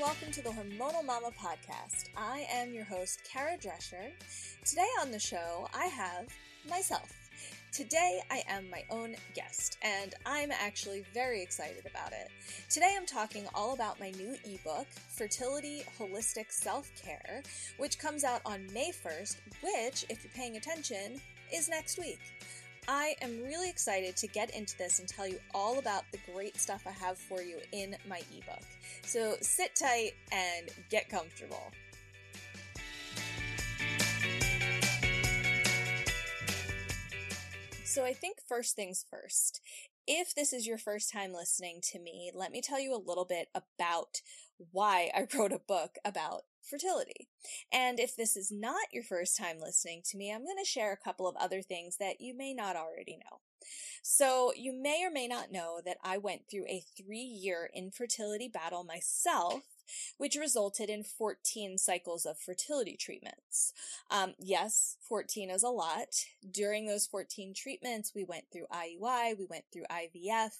welcome to the Hormonal Mama podcast. I am your host, Kara Drescher. Today on the show, I have myself. Today, I am my own guest, and I'm actually very excited about it. Today, I'm talking all about my new ebook, Fertility Holistic Self Care, which comes out on May 1st, which, if you're paying attention, is next week. I am really excited to get into this and tell you all about the great stuff I have for you in my ebook. So sit tight and get comfortable. So I think first things first. If this is your first time listening to me, let me tell you a little bit about why I wrote a book about fertility. And if this is not your first time listening to me, I'm going to share a couple of other things that you may not already know. So, you may or may not know that I went through a three year infertility battle myself which resulted in 14 cycles of fertility treatments. Um, yes, 14 is a lot. During those 14 treatments, we went through IUI, we went through IVF,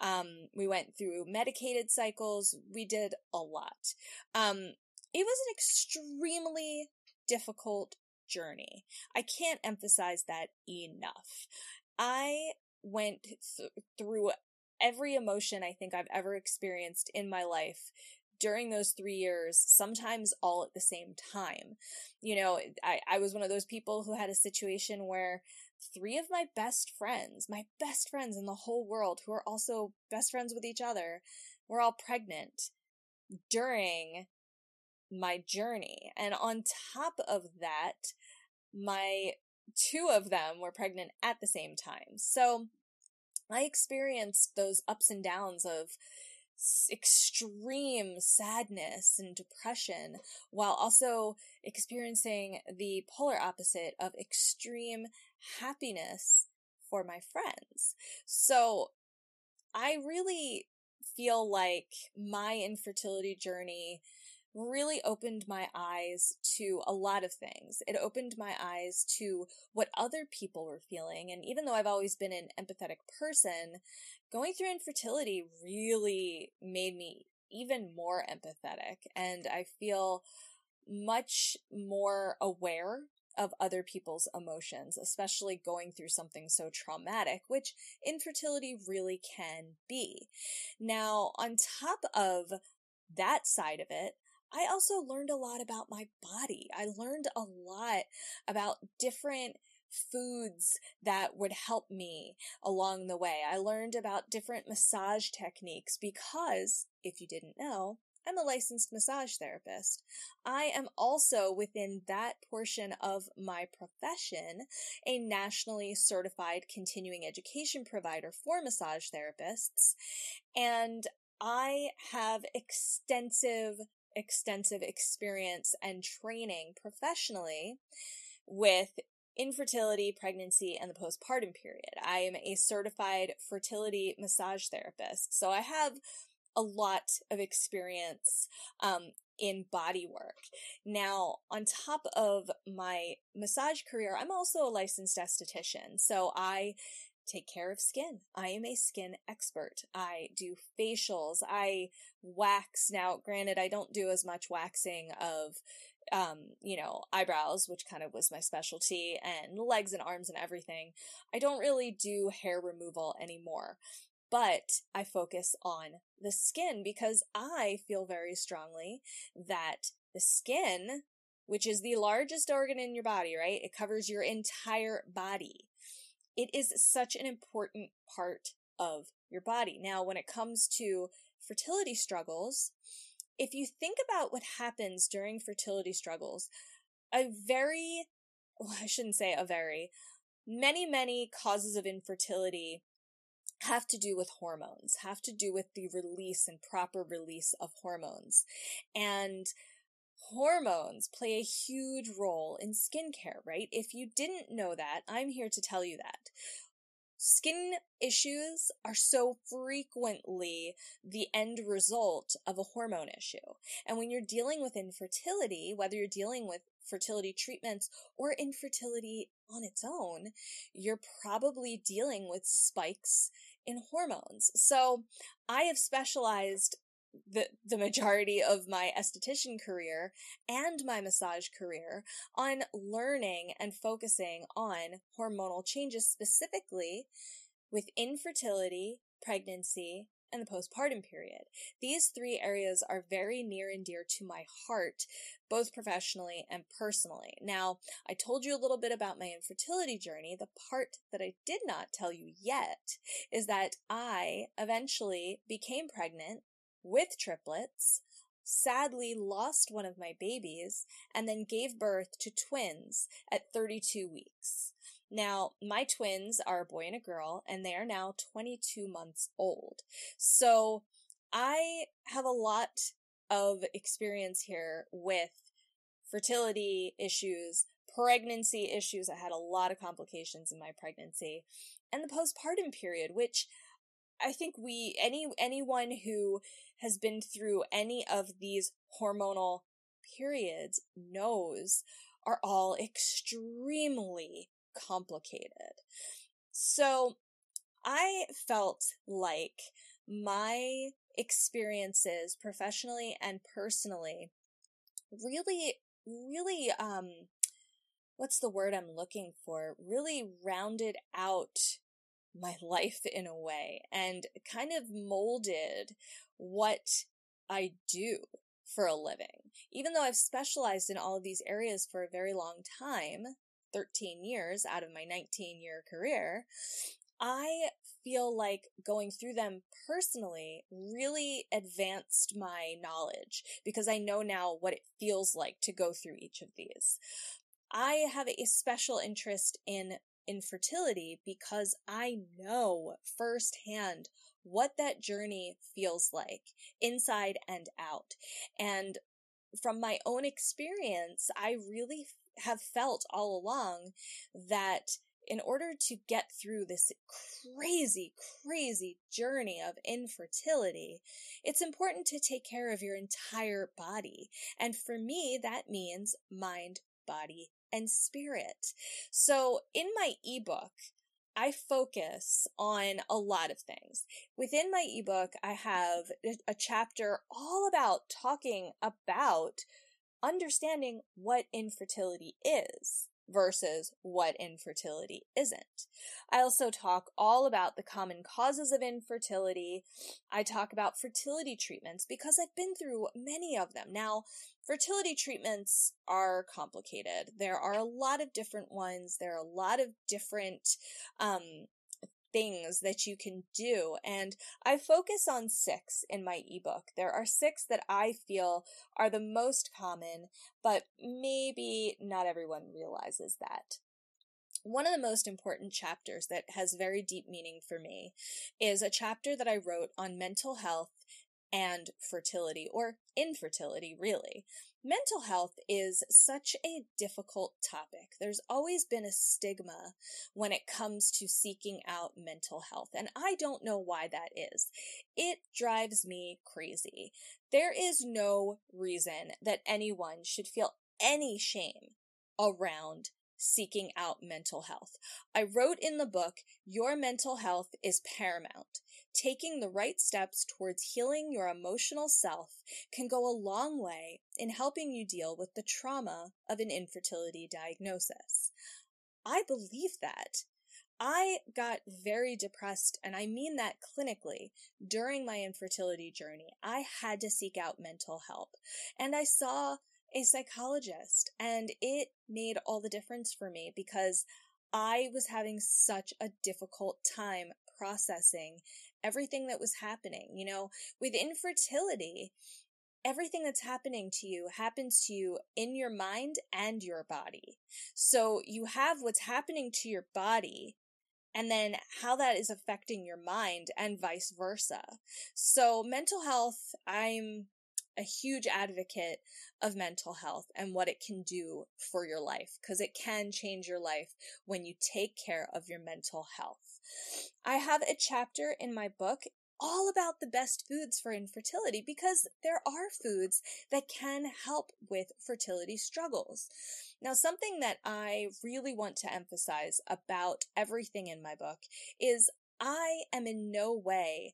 um, we went through medicated cycles, we did a lot. Um, it was an extremely difficult journey. I can't emphasize that enough. I went th- through every emotion I think I've ever experienced in my life during those three years, sometimes all at the same time. You know, I, I was one of those people who had a situation where three of my best friends, my best friends in the whole world, who are also best friends with each other, were all pregnant during my journey. And on top of that, my two of them were pregnant at the same time. So I experienced those ups and downs of extreme sadness and depression while also experiencing the polar opposite of extreme happiness for my friends. So I really feel like my infertility journey really opened my eyes to a lot of things. It opened my eyes to what other people were feeling. And even though I've always been an empathetic person, going through infertility really made me even more empathetic. And I feel much more aware of other people's emotions, especially going through something so traumatic, which infertility really can be. Now, on top of that side of it, I also learned a lot about my body. I learned a lot about different foods that would help me along the way. I learned about different massage techniques because, if you didn't know, I'm a licensed massage therapist. I am also within that portion of my profession a nationally certified continuing education provider for massage therapists. And I have extensive extensive experience and training professionally with infertility, pregnancy, and the postpartum period. I am a certified fertility massage therapist, so I have a lot of experience um, in body work. Now, on top of my massage career, I'm also a licensed esthetician, so I take care of skin. I am a skin expert. I do facials. I wax. Now, granted, I don't do as much waxing of, um, you know, eyebrows, which kind of was my specialty, and legs and arms and everything. I don't really do hair removal anymore. But I focus on the skin because I feel very strongly that the skin, which is the largest organ in your body, right? It covers your entire body it is such an important part of your body. Now, when it comes to fertility struggles, if you think about what happens during fertility struggles, a very, well, I shouldn't say a very, many, many causes of infertility have to do with hormones, have to do with the release and proper release of hormones. And hormones play a huge role in skincare, right? If you didn't know that, I'm here to tell you that. Skin issues are so frequently the end result of a hormone issue. And when you're dealing with infertility, whether you're dealing with fertility treatments or infertility on its own, you're probably dealing with spikes in hormones. So I have specialized the, the majority of my esthetician career and my massage career on learning and focusing on hormonal changes specifically with infertility, pregnancy, and the postpartum period. These three areas are very near and dear to my heart, both professionally and personally. Now, I told you a little bit about my infertility journey. The part that I did not tell you yet is that I eventually became pregnant with triplets, sadly lost one of my babies, and then gave birth to twins at 32 weeks. Now, my twins are a boy and a girl, and they are now 22 months old. So I have a lot of experience here with fertility issues, pregnancy issues. I had a lot of complications in my pregnancy and the postpartum period, which I think we, any, anyone who has been through any of these hormonal periods knows are all extremely complicated. So I felt like my experiences professionally and personally really, really, um, what's the word I'm looking for? Really rounded out my life in a way and kind of molded what I do for a living. Even though I've specialized in all of these areas for a very long time, 13 years out of my 19 year career, I feel like going through them personally really advanced my knowledge because I know now what it feels like to go through each of these. I have a special interest in infertility because I know firsthand what that journey feels like inside and out. And from my own experience, I really have felt all along that in order to get through this crazy, crazy journey of infertility, it's important to take care of your entire body. And for me, that means mind, body, and spirit. So in my ebook, I focus on a lot of things. Within my ebook, I have a chapter all about talking about understanding what infertility is versus what infertility isn't. I also talk all about the common causes of infertility. I talk about fertility treatments because I've been through many of them. Now, fertility treatments are complicated. There are a lot of different ones. There are a lot of different um, things that you can do. And I focus on six in my ebook. There are six that I feel are the most common, but maybe not everyone realizes that. One of the most important chapters that has very deep meaning for me is a chapter that I wrote on mental health and fertility, or infertility, really. Mental health is such a difficult topic. There's always been a stigma when it comes to seeking out mental health, and I don't know why that is. It drives me crazy. There is no reason that anyone should feel any shame around seeking out mental health. I wrote in the book, Your mental health is paramount. Taking the right steps towards healing your emotional self can go a long way in helping you deal with the trauma of an infertility diagnosis. I believe that. I got very depressed, and I mean that clinically, during my infertility journey. I had to seek out mental help. And I saw a psychologist and it made all the difference for me because I was having such a difficult time processing everything that was happening. You know, with infertility, everything that's happening to you happens to you in your mind and your body. So you have what's happening to your body and then how that is affecting your mind and vice versa. So mental health, I'm a huge advocate of mental health and what it can do for your life because it can change your life when you take care of your mental health. I have a chapter in my book all about the best foods for infertility because there are foods that can help with fertility struggles. Now, something that I really want to emphasize about everything in my book is I am in no way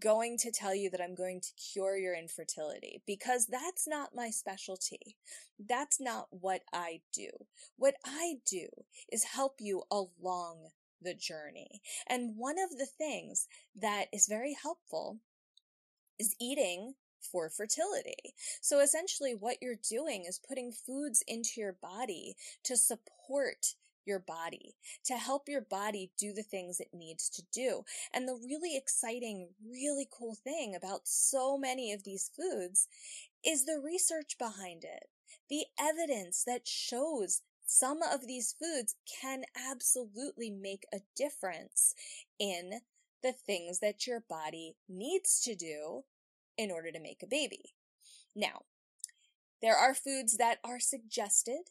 going to tell you that I'm going to cure your infertility because that's not my specialty. That's not what I do. What I do is help you along the journey. And one of the things that is very helpful is eating for fertility. So essentially what you're doing is putting foods into your body to support your body, to help your body do the things it needs to do. And the really exciting, really cool thing about so many of these foods is the research behind it. The evidence that shows some of these foods can absolutely make a difference in the things that your body needs to do in order to make a baby. Now, there are foods that are suggested,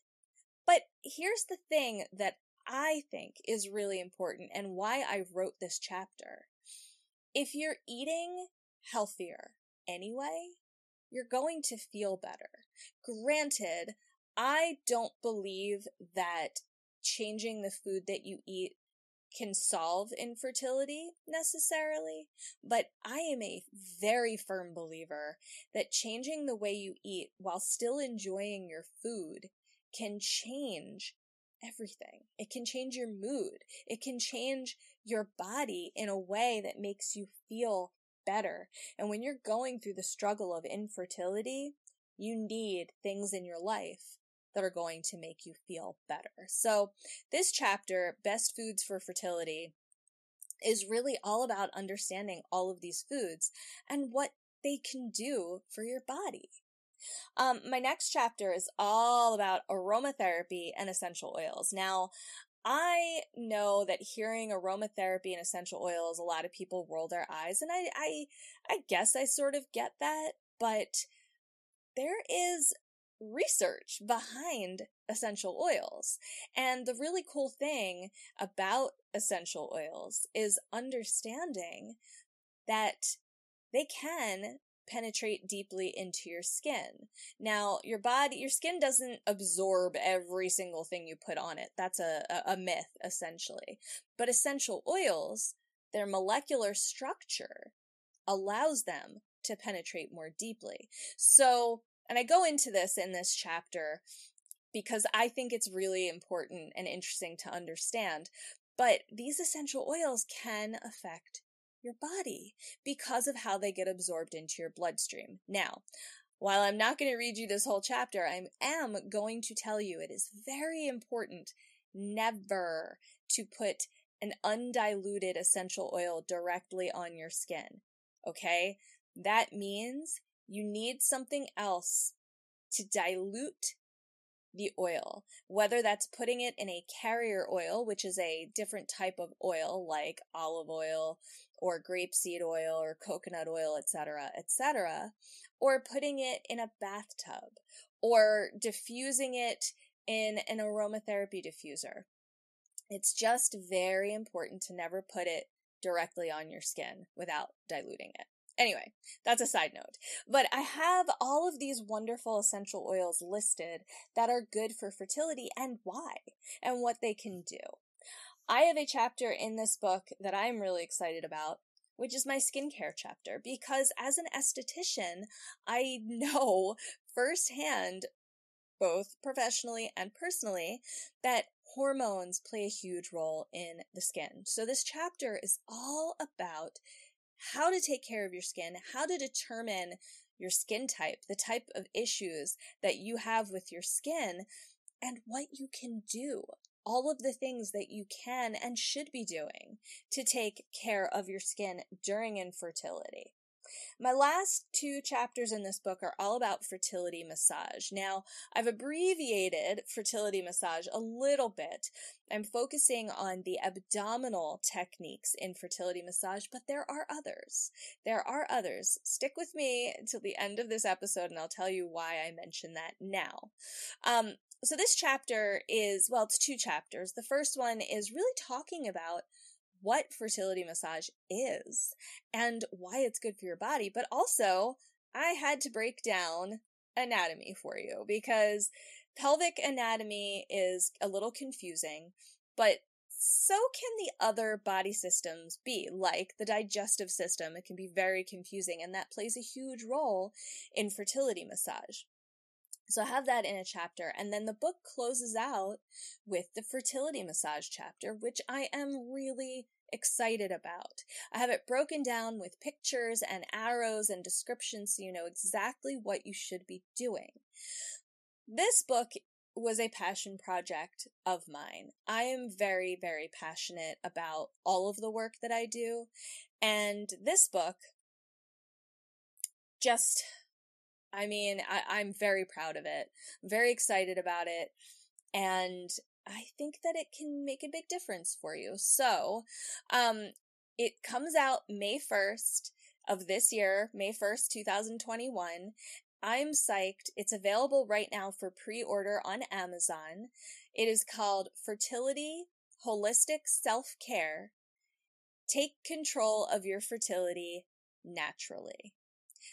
but here's the thing that I think is really important and why I wrote this chapter. If you're eating healthier anyway, you're going to feel better. Granted, I don't believe that changing the food that you eat can solve infertility necessarily, but I am a very firm believer that changing the way you eat while still enjoying your food can change everything. It can change your mood. It can change your body in a way that makes you feel better. And when you're going through the struggle of infertility, you need things in your life that are going to make you feel better. So this chapter, Best Foods for Fertility, is really all about understanding all of these foods and what they can do for your body. Um, my next chapter is all about aromatherapy and essential oils. Now, I know that hearing aromatherapy and essential oils, a lot of people roll their eyes, and I, I, I guess I sort of get that, but there is research behind essential oils. And the really cool thing about essential oils is understanding that they can penetrate deeply into your skin. Now, your body, your skin doesn't absorb every single thing you put on it. That's a, a, myth, essentially. But essential oils, their molecular structure allows them to penetrate more deeply. So, and I go into this in this chapter because I think it's really important and interesting to understand. But these essential oils can affect your body because of how they get absorbed into your bloodstream. Now, while I'm not going to read you this whole chapter, I am going to tell you it is very important never to put an undiluted essential oil directly on your skin. Okay? That means you need something else to dilute the oil, whether that's putting it in a carrier oil, which is a different type of oil like olive oil or grapeseed oil or coconut oil, etc., etc., or putting it in a bathtub or diffusing it in an aromatherapy diffuser. It's just very important to never put it directly on your skin without diluting it. Anyway, that's a side note. But I have all of these wonderful essential oils listed that are good for fertility and why and what they can do. I have a chapter in this book that I'm really excited about, which is my skincare chapter, because as an esthetician, I know firsthand, both professionally and personally, that hormones play a huge role in the skin. So this chapter is all about how to take care of your skin, how to determine your skin type, the type of issues that you have with your skin, and what you can do. All of the things that you can and should be doing to take care of your skin during infertility. My last two chapters in this book are all about fertility massage. Now, I've abbreviated fertility massage a little bit. I'm focusing on the abdominal techniques in fertility massage, but there are others. There are others. Stick with me until the end of this episode and I'll tell you why I mention that now. Um, so this chapter is, well, it's two chapters. The first one is really talking about what fertility massage is and why it's good for your body. But also, I had to break down anatomy for you because pelvic anatomy is a little confusing, but so can the other body systems be, like the digestive system. It can be very confusing, and that plays a huge role in fertility massage. So I have that in a chapter, and then the book closes out with the fertility massage chapter, which I am really excited about. I have it broken down with pictures and arrows and descriptions so you know exactly what you should be doing. This book was a passion project of mine. I am very, very passionate about all of the work that I do. And this book just, I mean, I, am very proud of it. I'm very excited about it. And I think that it can make a big difference for you. So, um, it comes out May 1st of this year, May 1st, 2021. I'm psyched. It's available right now for pre-order on Amazon. It is called Fertility Holistic Self-Care. Take control of your fertility naturally.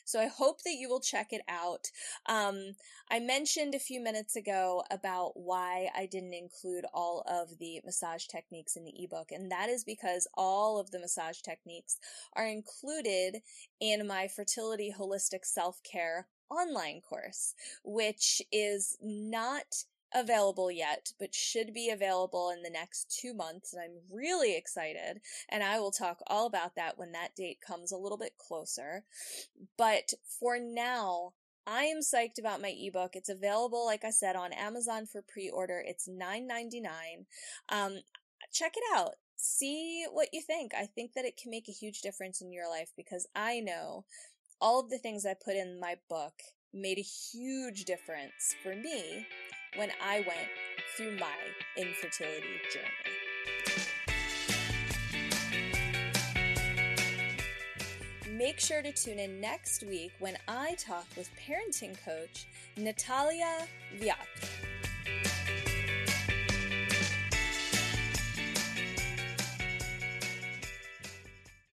So I hope that you will check it out. Um, I mentioned a few minutes ago about why I didn't include all of the massage techniques in the ebook, and that is because all of the massage techniques are included in my fertility holistic self care online course, which is not available yet, but should be available in the next two months. And I'm really excited. And I will talk all about that when that date comes a little bit closer. But for now, I am psyched about my ebook. It's available, like I said, on Amazon for pre-order. It's $9.99. Um, check it out. See what you think. I think that it can make a huge difference in your life because I know all of the things I put in my book made a huge difference for me when I went through my infertility journey. Make sure to tune in next week when I talk with parenting coach Natalia Viak.